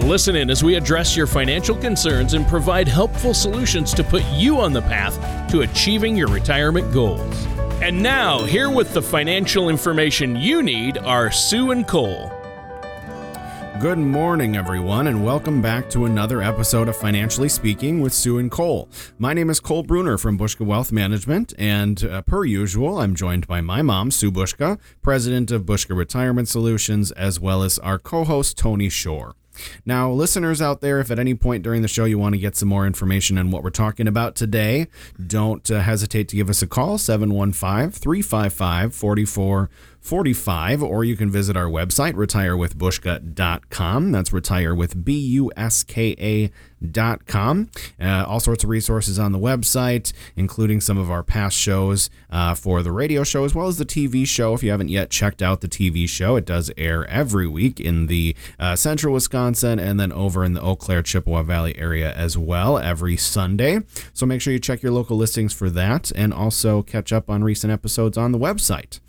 Listen in as we address your financial concerns and provide helpful solutions to put you on the path to achieving your retirement goals. And now, here with the financial information you need are Sue and Cole. Good morning, everyone, and welcome back to another episode of Financially Speaking with Sue and Cole. My name is Cole Bruner from Buska Wealth Management, and uh, per usual, I'm joined by my mom, Sue Buska, president of Buska Retirement Solutions, as well as our co host, Tony Shore. Now, listeners out there, if at any point during the show you want to get some more information on what we're talking about today, don't uh, hesitate to give us a call 715 355 4445, or you can visit our website, retirewithbuska.com. That's retire with B U S K A com. Uh, all sorts of resources on the website, including some of our past shows uh, for the radio show as well as the TV show. If you haven't yet checked out the TV show, it does air every week in the uh, central Wisconsin and then over in the Eau Claire, Chippewa Valley area as well every Sunday. So make sure you check your local listings for that and also catch up on recent episodes on the website.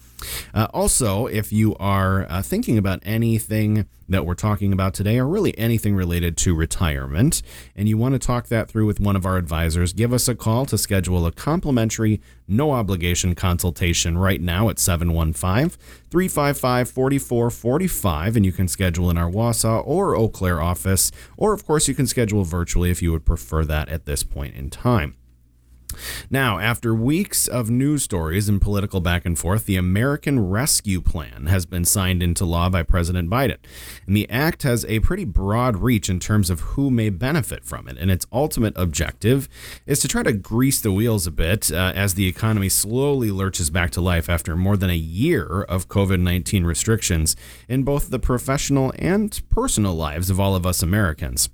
Uh, also, if you are uh, thinking about anything that we're talking about today, or really anything related to retirement, and you want to talk that through with one of our advisors, give us a call to schedule a complimentary, no obligation consultation right now at 715 355 4445. And you can schedule in our Wausau or Eau Claire office, or of course, you can schedule virtually if you would prefer that at this point in time. Now, after weeks of news stories and political back and forth, the American Rescue Plan has been signed into law by President Biden. And the act has a pretty broad reach in terms of who may benefit from it. And its ultimate objective is to try to grease the wheels a bit uh, as the economy slowly lurches back to life after more than a year of COVID 19 restrictions in both the professional and personal lives of all of us Americans.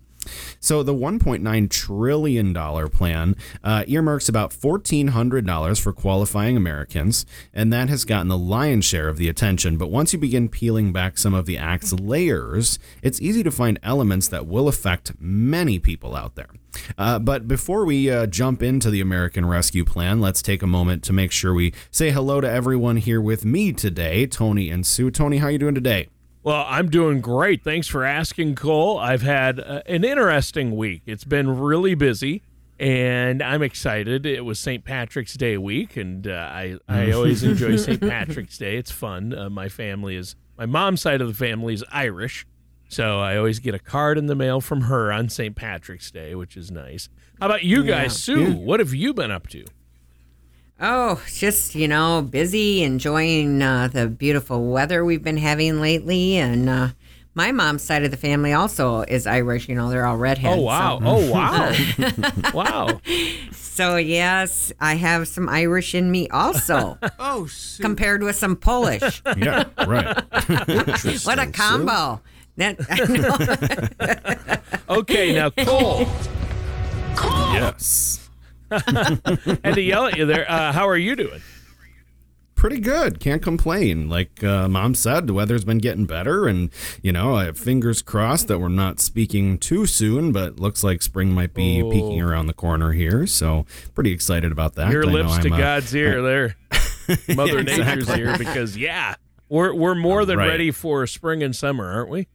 So the 1.9 trillion dollar plan uh, earmarks about $1,400 for qualifying Americans, and that has gotten the lion's share of the attention. But once you begin peeling back some of the act's layers, it's easy to find elements that will affect many people out there. Uh, but before we uh, jump into the American Rescue Plan, let's take a moment to make sure we say hello to everyone here with me today, Tony and Sue. Tony, how are you doing today? Well, I'm doing great. Thanks for asking, Cole. I've had uh, an interesting week. It's been really busy, and I'm excited. It was St. Patrick's Day week, and uh, I I always enjoy St. Patrick's Day. It's fun. Uh, my family is my mom's side of the family is Irish, so I always get a card in the mail from her on St. Patrick's Day, which is nice. How about you guys, yeah. Sue? Yeah. What have you been up to? Oh, just, you know, busy enjoying uh, the beautiful weather we've been having lately. And uh, my mom's side of the family also is Irish. You know, they're all redheads. Oh, wow. So. Oh, wow. wow. So, yes, I have some Irish in me also. oh, Compared with some Polish. yeah, right. what a combo. That, okay, now, Cole. Cole. Yes. had to yell at you there. Uh, how are you doing? Pretty good. Can't complain. Like uh, mom said, the weather's been getting better, and you know, I have fingers crossed that we're not speaking too soon. But looks like spring might be oh. peeking around the corner here. So pretty excited about that. Your lips to God's ear, there, Mother yeah, Nature's ear, because yeah, we're we're more than right. ready for spring and summer, aren't we?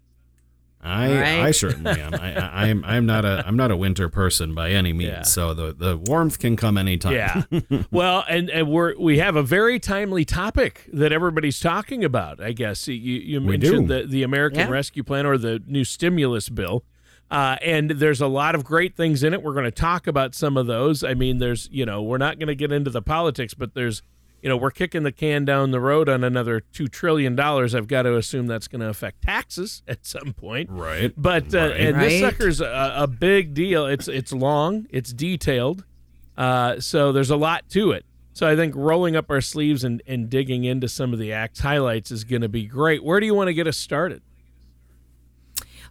I right? I certainly am. I, I am I'm not a I'm not a winter person by any means. Yeah. So the the warmth can come anytime. Yeah. well, and, and we're we have a very timely topic that everybody's talking about. I guess you you mentioned the the American yeah. Rescue Plan or the new stimulus bill. Uh, and there's a lot of great things in it. We're going to talk about some of those. I mean, there's, you know, we're not going to get into the politics, but there's you know, we're kicking the can down the road on another $2 trillion. I've got to assume that's going to affect taxes at some point. Right. But, uh, right. and this sucker's a, a, big deal. It's, it's long, it's detailed. Uh, so there's a lot to it. So I think rolling up our sleeves and, and digging into some of the act's highlights is going to be great. Where do you want to get us started?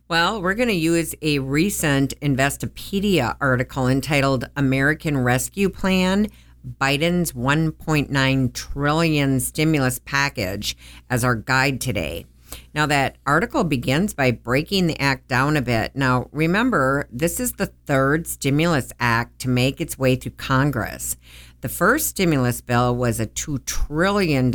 Well, we're going to use a recent Investopedia article entitled American Rescue Plan Biden's 1.9 trillion stimulus package as our guide today. Now, that article begins by breaking the act down a bit. Now, remember, this is the third stimulus act to make its way through Congress. The first stimulus bill was a $2 trillion,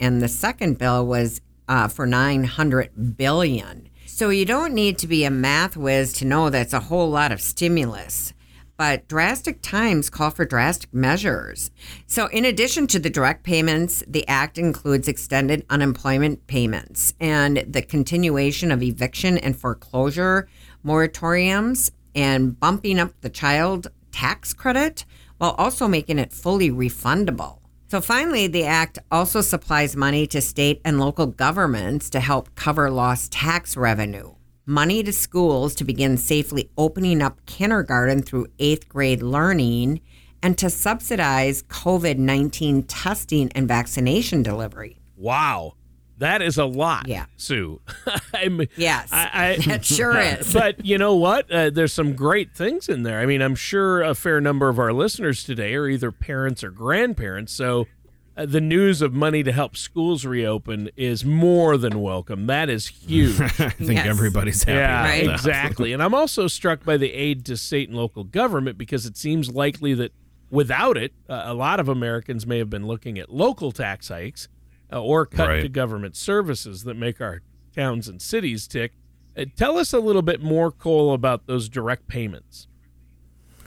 and the second bill was uh, for 900 billion. So you don't need to be a math whiz to know that's a whole lot of stimulus. But drastic times call for drastic measures. So, in addition to the direct payments, the Act includes extended unemployment payments and the continuation of eviction and foreclosure moratoriums and bumping up the child tax credit while also making it fully refundable. So finally, the act also supplies money to state and local governments to help cover lost tax revenue, money to schools to begin safely opening up kindergarten through eighth grade learning, and to subsidize COVID 19 testing and vaccination delivery. Wow. That is a lot, Yeah. Sue. I'm, Yes, I, I, it sure is. but you know what? Uh, there's some great things in there. I mean, I'm sure a fair number of our listeners today are either parents or grandparents. So uh, the news of money to help schools reopen is more than welcome. That is huge. I think Yes. everybody's happy yeah, Right. exactly. And I'm also struck by the aid to state and local government because it seems likely that without it, uh, a lot of Americans may have been looking at local tax hikes uh, or cut Right. to government services that make our towns and cities tick. Uh, tell us a little bit more, Cole, about those direct payments.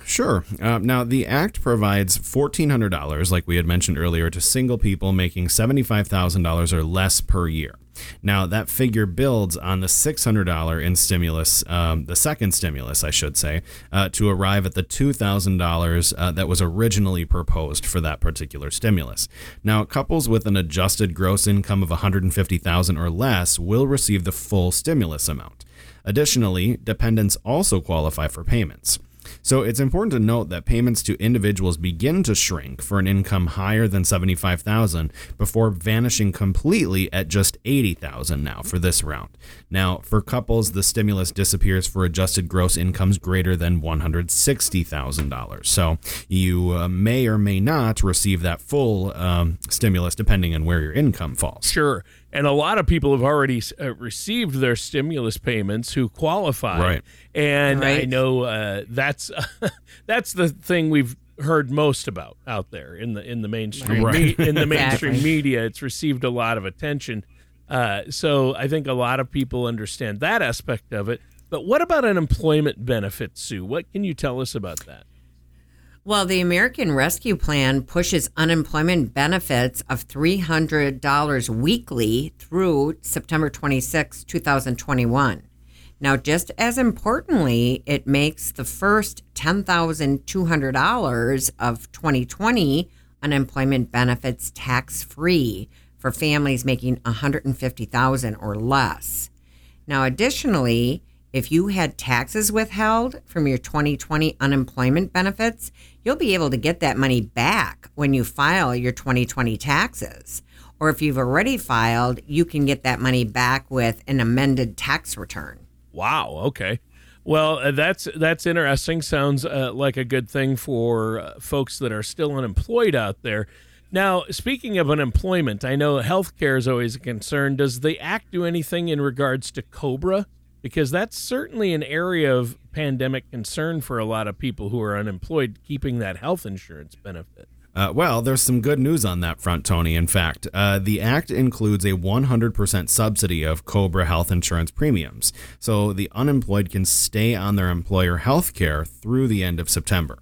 Sure. Uh, now, the Act provides $1,400, like we had mentioned earlier, to single people making $75,000 or less per year. Now, that figure builds on the $600 in stimulus, um, the second stimulus, I should say, uh, to arrive at the $2,000 uh, that was originally proposed for that particular stimulus. Now, couples with an adjusted gross income of $150,000 or less will receive the full stimulus amount. Additionally, dependents also qualify for payments. So it's important to note that payments to individuals begin to shrink for an income higher than 75,000 before vanishing completely at just 80,000 now for this round. Now, for couples, the stimulus disappears for adjusted gross incomes greater than $160,000. So you uh, may or may not receive that full um, stimulus depending on where your income falls. Sure. And a lot of people have already uh, received their stimulus payments who qualify. Right. And I know uh, that's that's the thing we've heard most about out there in the in the mainstream Right. me- in the mainstream Exactly. media. It's received a lot of attention. Uh, so I think a lot of people understand that aspect of it. But what about unemployment benefits, Sue? What can you tell us about that? Well, the American Rescue Plan pushes unemployment benefits of $300 weekly through September 26, 2021. Now, just as importantly, it makes the first $10,200 of 2020 unemployment benefits tax free for families making 150,000 or less. Now, additionally, if you had taxes withheld from your 2020 unemployment benefits, you'll be able to get that money back when you file your 2020 taxes. Or if you've already filed, you can get that money back with an amended tax return. Wow. Okay. Well, uh, that's that's interesting. Sounds uh, like a good thing for uh, folks that are still unemployed out there. Now, speaking of unemployment, I know healthcare is always a concern. Does the act do anything in regards to Cobra? Because that's certainly an area of pandemic concern for a lot of people who are unemployed, keeping that health insurance benefit. Uh, well, there's some good news on that front, Tony. In fact, uh, the act includes a 100% subsidy of Cobra health insurance premiums. So the unemployed can stay on their employer health care through the end of September.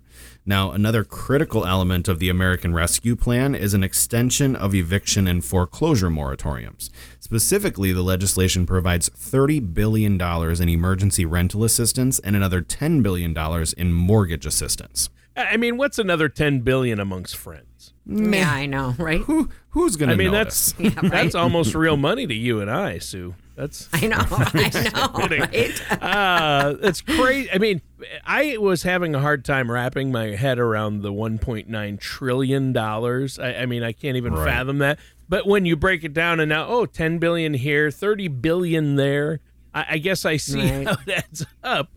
Now, another critical element of the American Rescue Plan is an extension of eviction and foreclosure moratoriums. Specifically, the legislation provides $30 billion in emergency rental assistance and another $10 billion in mortgage assistance. I I mean, what's another ten billion amongst friends? Yeah, I know, right? Who, who's going to I mean, notice? that's that's almost real money to you and I, Sue. That's I know, I know, right? uh, it's crazy. I mean, I was having a hard time wrapping my head around the 1.9 trillion dollars. I, I mean, I can't even Right. fathom that. But when you break it down and now, oh, 10 billion here, 30 billion there, I, I guess I see right. how it adds up.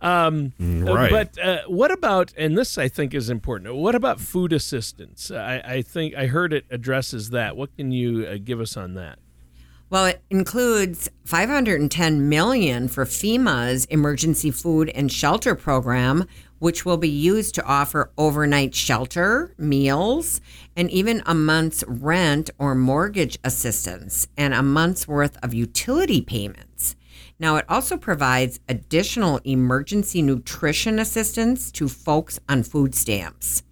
Um, mm, right. But uh, what about, and this I think is important, what about food assistance? I, I think I heard it addresses that. What can you uh, give us on that? Well, it includes 510 million for FEMA's emergency food and shelter program, which will be used to offer overnight shelter, meals, and even a month's rent or mortgage assistance and a month's worth of utility payments. Now, it also provides additional emergency nutrition assistance to folks on food stamps,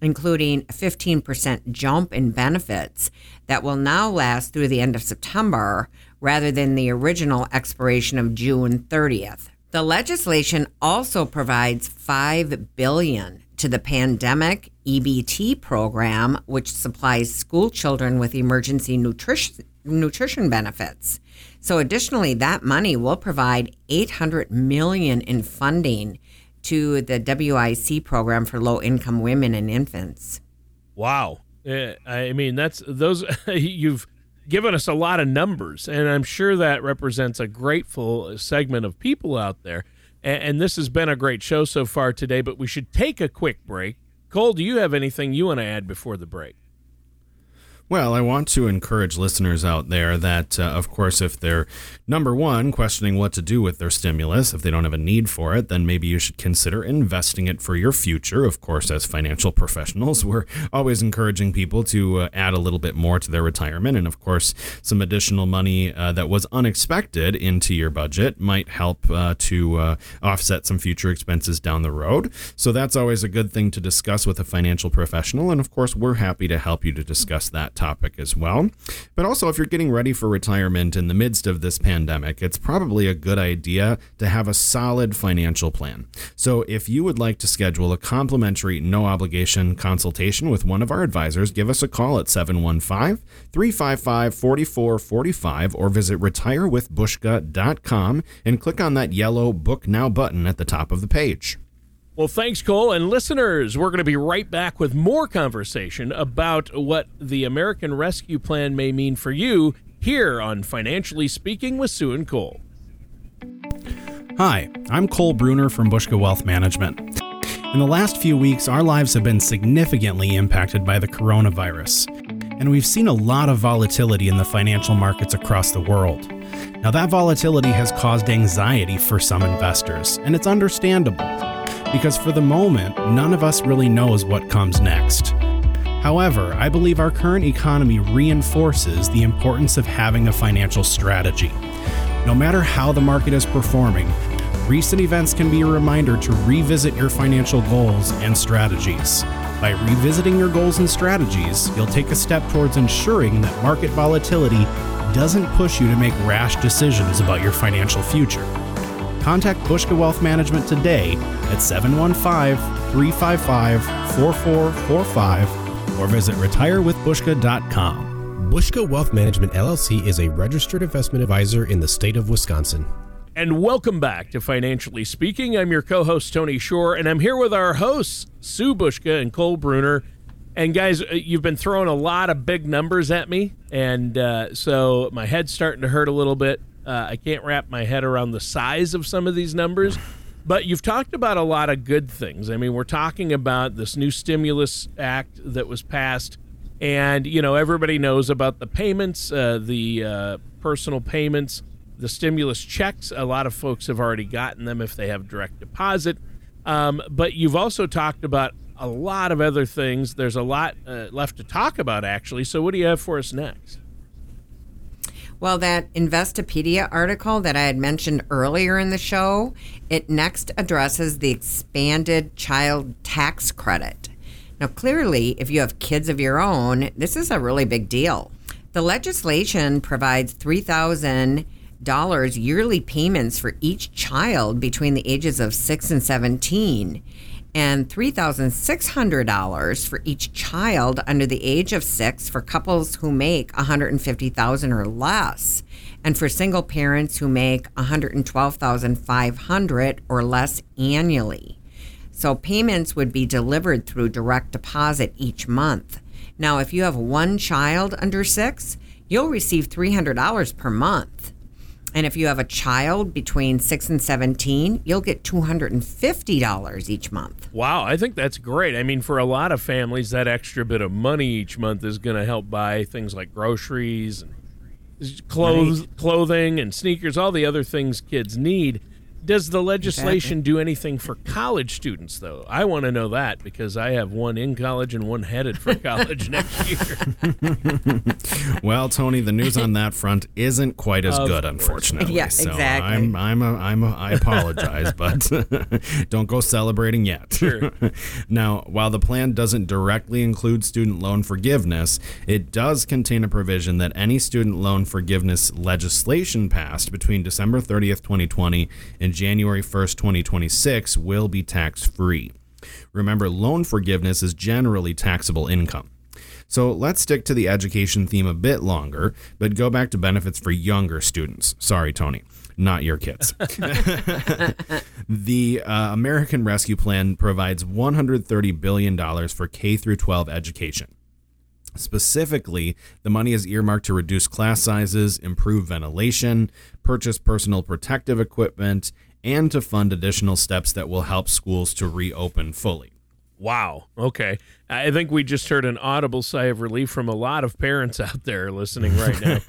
including a 15% jump in benefits that will now last through the end of September rather than the original expiration of June 30th. The legislation also provides 5 billion to the pandemic EBT program which supplies school children with emergency nutrition nutrition benefits. So additionally that money will provide 800 million in funding to the WIC program for low income women and infants. Wow. Uh, I mean that's those you've given us a lot of numbers, and I'm sure that represents a grateful segment of people out there. And, and this has been a great show so far today, but we should take a quick break. Cole, do you have anything you want to add before the break? Well, I want to encourage listeners out there that, uh, of course, if they're number one, questioning what to do with their stimulus, if they don't have a need for it, then maybe you should consider investing it for your future. Of course, as financial professionals, we're always encouraging people to uh, add a little bit more to their retirement. And of course, some additional money uh, that was unexpected into your budget might help uh, to uh, offset some future expenses down the road. So that's always a good thing to discuss with a financial professional. And of course, we're happy to help you to discuss topic as well. But also, if you're getting ready for retirement in the midst of this pandemic, it's probably a good idea to have a solid financial plan. So, if you would like to schedule a complimentary, no obligation consultation with one of our advisors, give us a call at 715 355 4445 or visit retirewithbuska.com and click on that yellow Book Now button at the top of the page. Well, thanks, Cole. And listeners, we're going to be right back with more conversation about what the American Rescue Plan may mean for you here on Financially Speaking with Sue and Cole. Hi, I'm Cole Bruner from Buska Wealth Management. In the last few weeks, our lives have been significantly impacted by the coronavirus, and we've seen a lot of volatility in the financial markets across the world. Now, that volatility has caused anxiety for some investors, and it's understandable because for the moment, none of us really knows what comes next. However, I believe our current economy reinforces the importance of having a financial strategy. No matter how the market is performing, recent events can be a reminder to revisit your financial goals and strategies. By revisiting your goals and strategies, you'll take a step towards ensuring that market volatility doesn't push you to make rash decisions about your financial future. Contact Buska Wealth Management today at 715 355 4445 or visit retirewithbuska.com. Buska Wealth Management LLC is a registered investment advisor in the state of Wisconsin. And welcome back to Financially Speaking. I'm your co host, Tony Shore, and I'm here with our hosts, Sue Buska and Cole Bruner. And guys, uh, you've been throwing a lot of big numbers at me, and uh, so my head's starting to hurt a little bit. Uh, I can't wrap my head around the size of some of these numbers. But you've talked about a lot of good things. I mean, we're talking about this new stimulus act that was passed, and you know everybody knows about the payments, uh, the uh, personal payments, the stimulus checks. A lot of folks have already gotten them if they have direct deposit. Um, but you've also talked about a lot of other things. There's a lot uh, left to talk about, actually. So, what do you have for us next? Well, that Investopedia article that I had mentioned earlier in the show, it next addresses the expanded child tax credit. Now, clearly, if you have kids of your own, this is a really big deal. The legislation provides 3000 dollars yearly payments for each child between the ages of 6 and 17 and $3,600 for each child under the age of 6 for couples who make 150,000 or less and for single parents who make 112,500 or less annually. So payments would be delivered through direct deposit each month. Now, if you have one child under 6, you'll receive $300 per month. And if you have a child between 6 and 17, you'll get $250 each month. Wow, I think that's great. I mean, for a lot of families, that extra bit of money each month is going to help buy things like groceries and clothes, right. clothing and sneakers, all the other things kids need. Does the legislation exactly. do anything for college students, though? I want to know that because I have one in college and one headed for college next year. well, Tony, the news on that front isn't quite as of good, course. unfortunately. Yeah, so exactly. I'm, I'm, a, I'm a, I apologize, but don't go celebrating yet. Sure. now, while the plan doesn't directly include student loan forgiveness, it does contain a provision that any student loan forgiveness legislation passed between December 30th, 2020 and January 1st, 2026 will be tax free. Remember, loan forgiveness is generally taxable income. So let's stick to the education theme a bit longer, but go back to benefits for younger students. Sorry, Tony, not your kids. the uh, American Rescue Plan provides $130 billion for K through 12 education. Specifically, the money is earmarked to reduce class sizes, improve ventilation, purchase personal protective equipment, and to fund additional steps that will help schools to reopen fully. Wow. Okay. I think we just heard an audible sigh of relief from a lot of parents out there listening right now.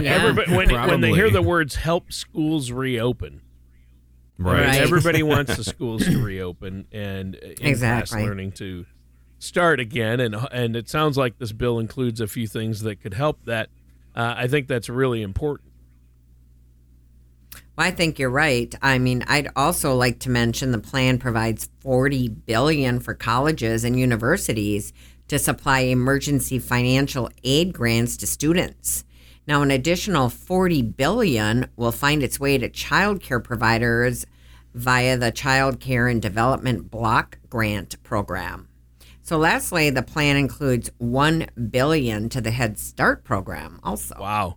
yeah, everybody, when, when, they hear the words help schools reopen, right? right. Everybody wants the schools to reopen and in exactly. learning to start again. And, and it sounds like this bill includes a few things that could help that. Uh, I think that's really important. Well, I think you're right. I mean, I'd also like to mention the plan provides 40 billion for colleges and universities to supply emergency financial aid grants to students. Now, an additional 40 billion will find its way to child care providers via the Child Care and Development Block Grant program. So lastly, the plan includes 1 billion to the Head Start program also. Wow.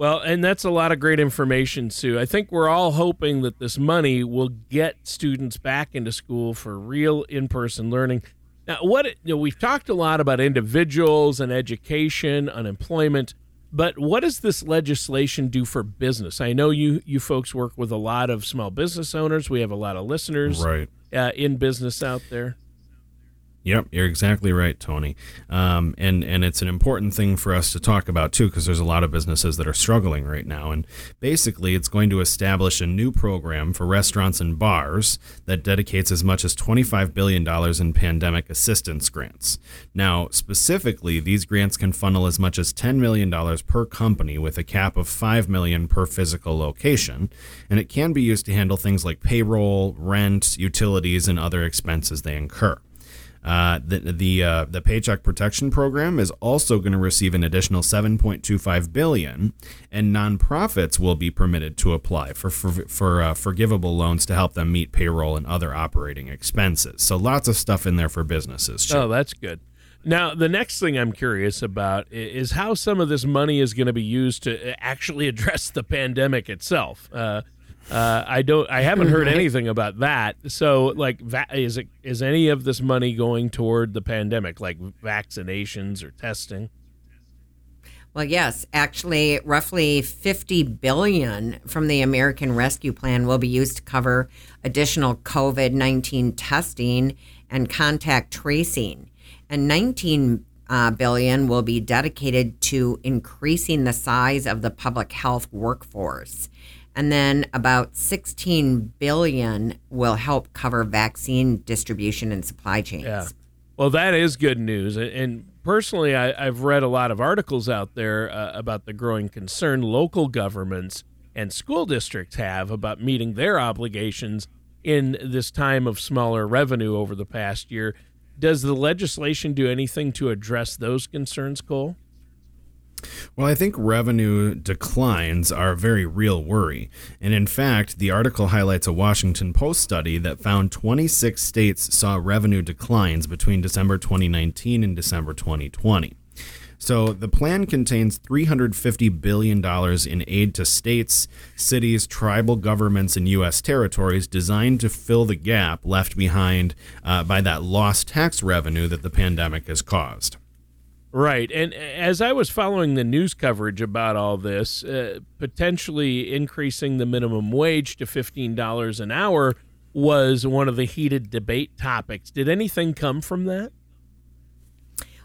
Well, and that's a lot of great information, Sue. I think we're all hoping that this money will get students back into school for real in-person learning. Now, what you know, we've talked a lot about individuals and education, unemployment, but what does this legislation do for business? I know you you folks work with a lot of small business owners. We have a lot of listeners right. uh, in business out there. Yep, you're exactly right, Tony. Um, and and it's an important thing for us to talk about too, because there's a lot of businesses that are struggling right now. And basically, it's going to establish a new program for restaurants and bars that dedicates as much as 25 billion dollars in pandemic assistance grants. Now, specifically, these grants can funnel as much as 10 million dollars per company, with a cap of 5 million per physical location, and it can be used to handle things like payroll, rent, utilities, and other expenses they incur. Uh, the the uh, the Paycheck Protection Program is also going to receive an additional 7.25 billion, and nonprofits will be permitted to apply for for, for uh, forgivable loans to help them meet payroll and other operating expenses. So lots of stuff in there for businesses. Too. Oh, that's good. Now, the next thing I'm curious about is how some of this money is going to be used to uh, actually address the pandemic itself. Uh, I don't. I haven't heard anything about that. So, like, va- is it is any of this money going toward the pandemic, like vaccinations or testing? Well, yes, actually, roughly 50 billion from the American Rescue Plan will be used to cover additional COVID-19 testing and contact tracing, and 19 uh, billion will be dedicated to increasing the size of the public health workforce and then about 16 billion will help cover vaccine distribution and supply chains. Yeah. Well, that is good news. And personally, I, have read a lot of articles out there uh, about the growing concern local governments and school districts have about meeting their obligations in this time of smaller revenue over the past year. Does the legislation do anything to address those concerns, Cole? Well, I think revenue declines are a very real worry. And in fact, the article highlights a Washington Post study that found 26 states saw revenue declines between December 2019 and December 2020. So the plan contains $350 billion in aid to states, cities, tribal governments, and U.S. territories designed to fill the gap left behind uh, by that lost tax revenue that the pandemic has caused. Right. And as I was following the news coverage about all this, uh, potentially increasing the minimum wage to $15 an hour was one of the heated debate topics. Did anything come from that?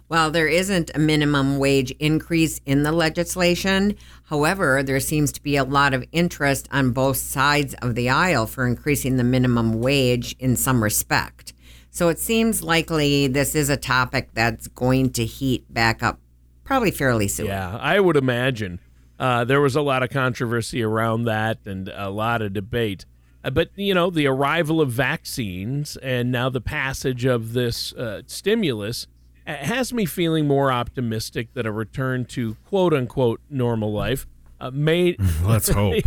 Well, there isn't a minimum wage increase in the legislation. However, there seems to be a lot of interest on both sides of the aisle for increasing the minimum wage in some respect. So it seems likely this is a topic that's going to heat back up probably fairly soon. Yeah, I would imagine. Uh, there was a lot of controversy around that and a lot of debate. Uh, but, you know, the arrival of vaccines and now the passage of this uh, stimulus has me feeling more optimistic that a return to quote unquote normal life uh, may let's hope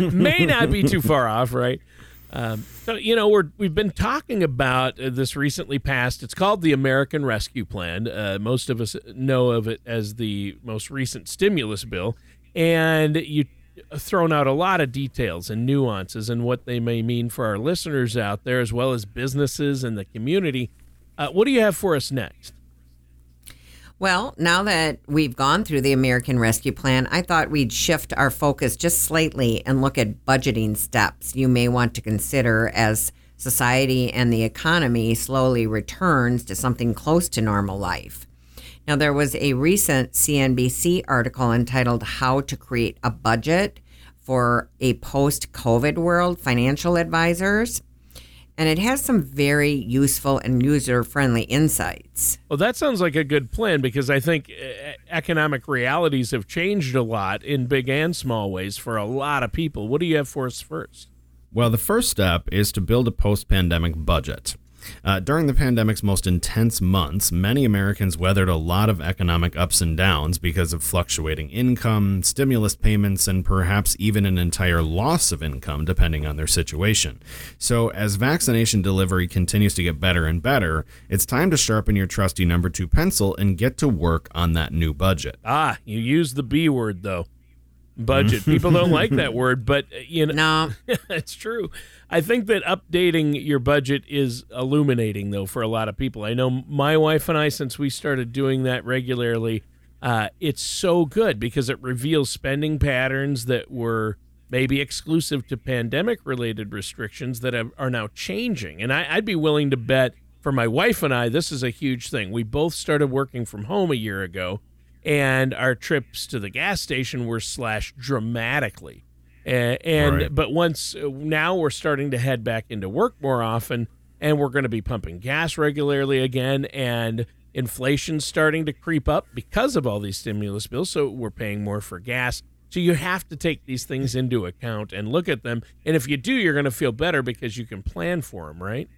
may not be too far off, right? Um, so you know we're we've been talking about uh, this recently passed. It's called the American Rescue Plan. Uh, most of us know of it as the most recent stimulus bill, and you thrown out a lot of details and nuances and what they may mean for our listeners out there, as well as businesses and the community. Uh, what do you have for us next? Well, now that we've gone through the American Rescue Plan, I thought we'd shift our focus just slightly and look at budgeting steps you may want to consider as society and the economy slowly returns to something close to normal life. Now, there was a recent CNBC article entitled How to Create a Budget for a Post COVID World Financial Advisors and it has some very useful and user friendly insights. Well, that sounds like a good plan because I think uh, economic realities have changed a lot in big and small ways for a lot of people. What do you have for us first? Well, the first step is to build a post pandemic budget. Uh, during the pandemic's most intense months, many Americans weathered a lot of economic ups and downs because of fluctuating income, stimulus payments, and perhaps even an entire loss of income, depending on their situation. So, as vaccination delivery continues to get better and better, it's time to sharpen your trusty number two pencil and get to work on that new budget. Ah, you use the B word, though budget. People don't like that word, but uh, you know, no, it's true. I think that updating your budget is illuminating, though, for a lot of people. I know my wife and I, since we started doing that regularly, uh, it's so good because it reveals spending patterns that were maybe exclusive to pandemic-related restrictions that have, are now changing. And I, I'd be willing to bet for my wife and I, this is a huge thing. We both started working from home a year ago and our trips to the gas station were slashed dramatically. And, and right. but once uh, now we're starting to head back into work more often, and we're going to be pumping gas regularly again, and inflation's starting to creep up because of all these stimulus bills. So we're paying more for gas. So you have to take these things into account and look at them. And if you do, you're going to feel better because you can plan for them, right?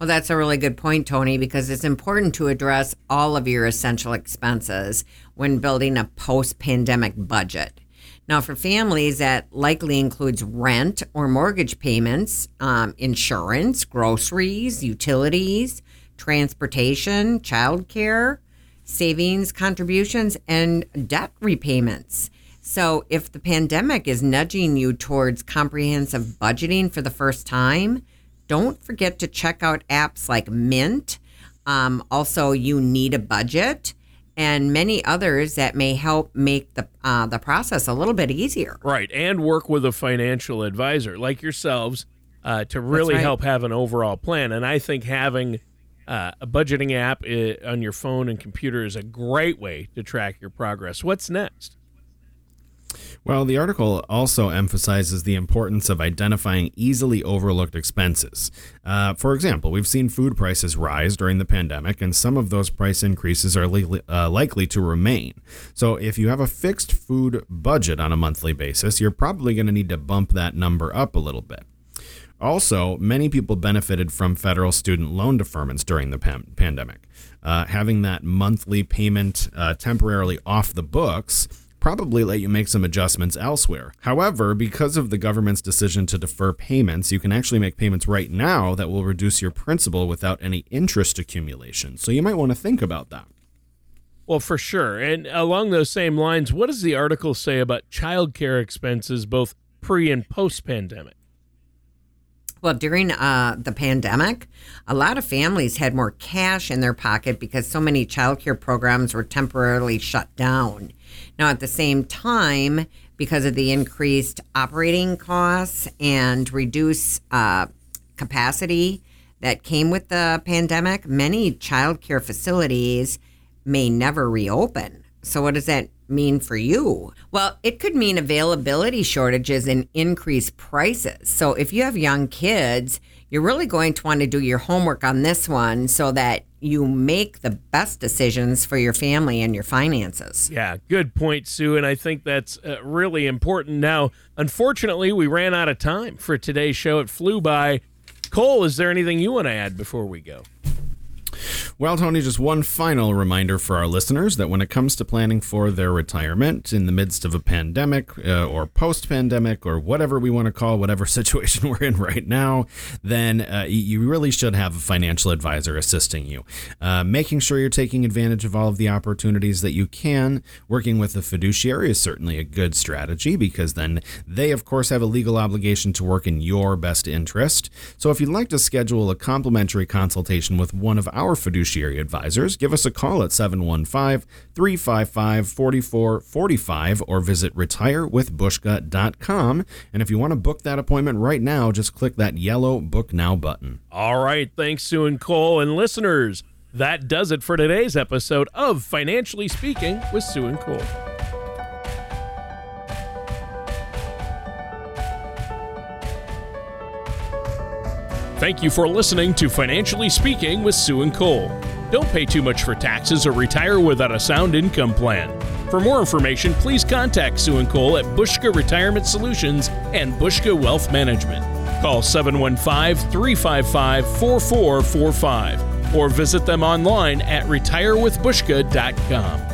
Well, that's a really good point, Tony, because it's important to address all of your essential expenses when building a post pandemic budget. Now, for families, that likely includes rent or mortgage payments, um, insurance, groceries, utilities, transportation, childcare, savings contributions, and debt repayments. So, if the pandemic is nudging you towards comprehensive budgeting for the first time, don't forget to check out apps like Mint. Um, also, you need a budget and many others that may help make the uh, the process a little bit easier. Right, and work with a financial advisor like yourselves uh, to really right. help have an overall plan. And I think having uh, a budgeting app uh, on your phone and computer is a great way to track your progress. What's next? Well, the article also emphasizes the importance of identifying easily overlooked expenses. Uh, for example, we've seen food prices rise during the pandemic, and some of those price increases are uh, likely to remain. So, if you have a fixed food budget on a monthly basis, you're probably going to need to bump that number up a little bit. Also, many people benefited from federal student loan deferments during the pan- pandemic. Uh, having that monthly payment uh, temporarily off the books probably let you make some adjustments elsewhere. However, because of the government's decision to defer payments, you can actually make payments right now that will reduce your principal without any interest accumulation. So you might want to think about that. Well, for sure. And along those same lines, what does the article say about childcare expenses both pre and post pandemic? Well, during uh, the pandemic, a lot of families had more cash in their pocket because so many childcare programs were temporarily shut down. Now, at the same time, because of the increased operating costs and reduced uh, capacity that came with the pandemic, many childcare facilities may never reopen. So, what does that mean for you? Well, it could mean availability shortages and increased prices. So, if you have young kids, you're really going to want to do your homework on this one so that you make the best decisions for your family and your finances. Yeah, good point, Sue. And I think that's uh, really important. Now, unfortunately, we ran out of time for today's show. It flew by. Cole, is there anything you want to add before we go? Well, Tony, just one final reminder for our listeners that when it comes to planning for their retirement in the midst of a pandemic uh, or post pandemic or whatever we want to call whatever situation we're in right now, then uh, you really should have a financial advisor assisting you. Uh, making sure you're taking advantage of all of the opportunities that you can. Working with a fiduciary is certainly a good strategy because then they, of course, have a legal obligation to work in your best interest. So if you'd like to schedule a complimentary consultation with one of our fiduciaries, fiduciary advisors, give us a call at 715 355 4445 or visit retirewithbuska.com. And if you want to book that appointment right now, just click that yellow Book Now button. All right. Thanks, Sue and Cole. And listeners, that does it for today's episode of Financially Speaking with Sue and Cole. Thank you for listening to Financially Speaking with Sue and Cole. Don't pay too much for taxes or retire without a sound income plan. For more information, please contact Sue and Cole at Buska Retirement Solutions and Buska Wealth Management. Call 715 355 4445 or visit them online at retirewithbuska.com.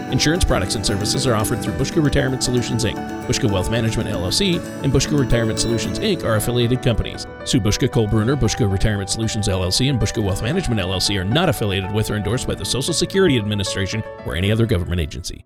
Insurance products and services are offered through Buska Retirement Solutions, Inc., Buska Wealth Management, LLC, and Buska Retirement Solutions, Inc. are affiliated companies. Sue Buska, Cole Bruner, Buska Retirement Solutions, LLC, and Buska Wealth Management, LLC are not affiliated with or endorsed by the Social Security Administration or any other government agency.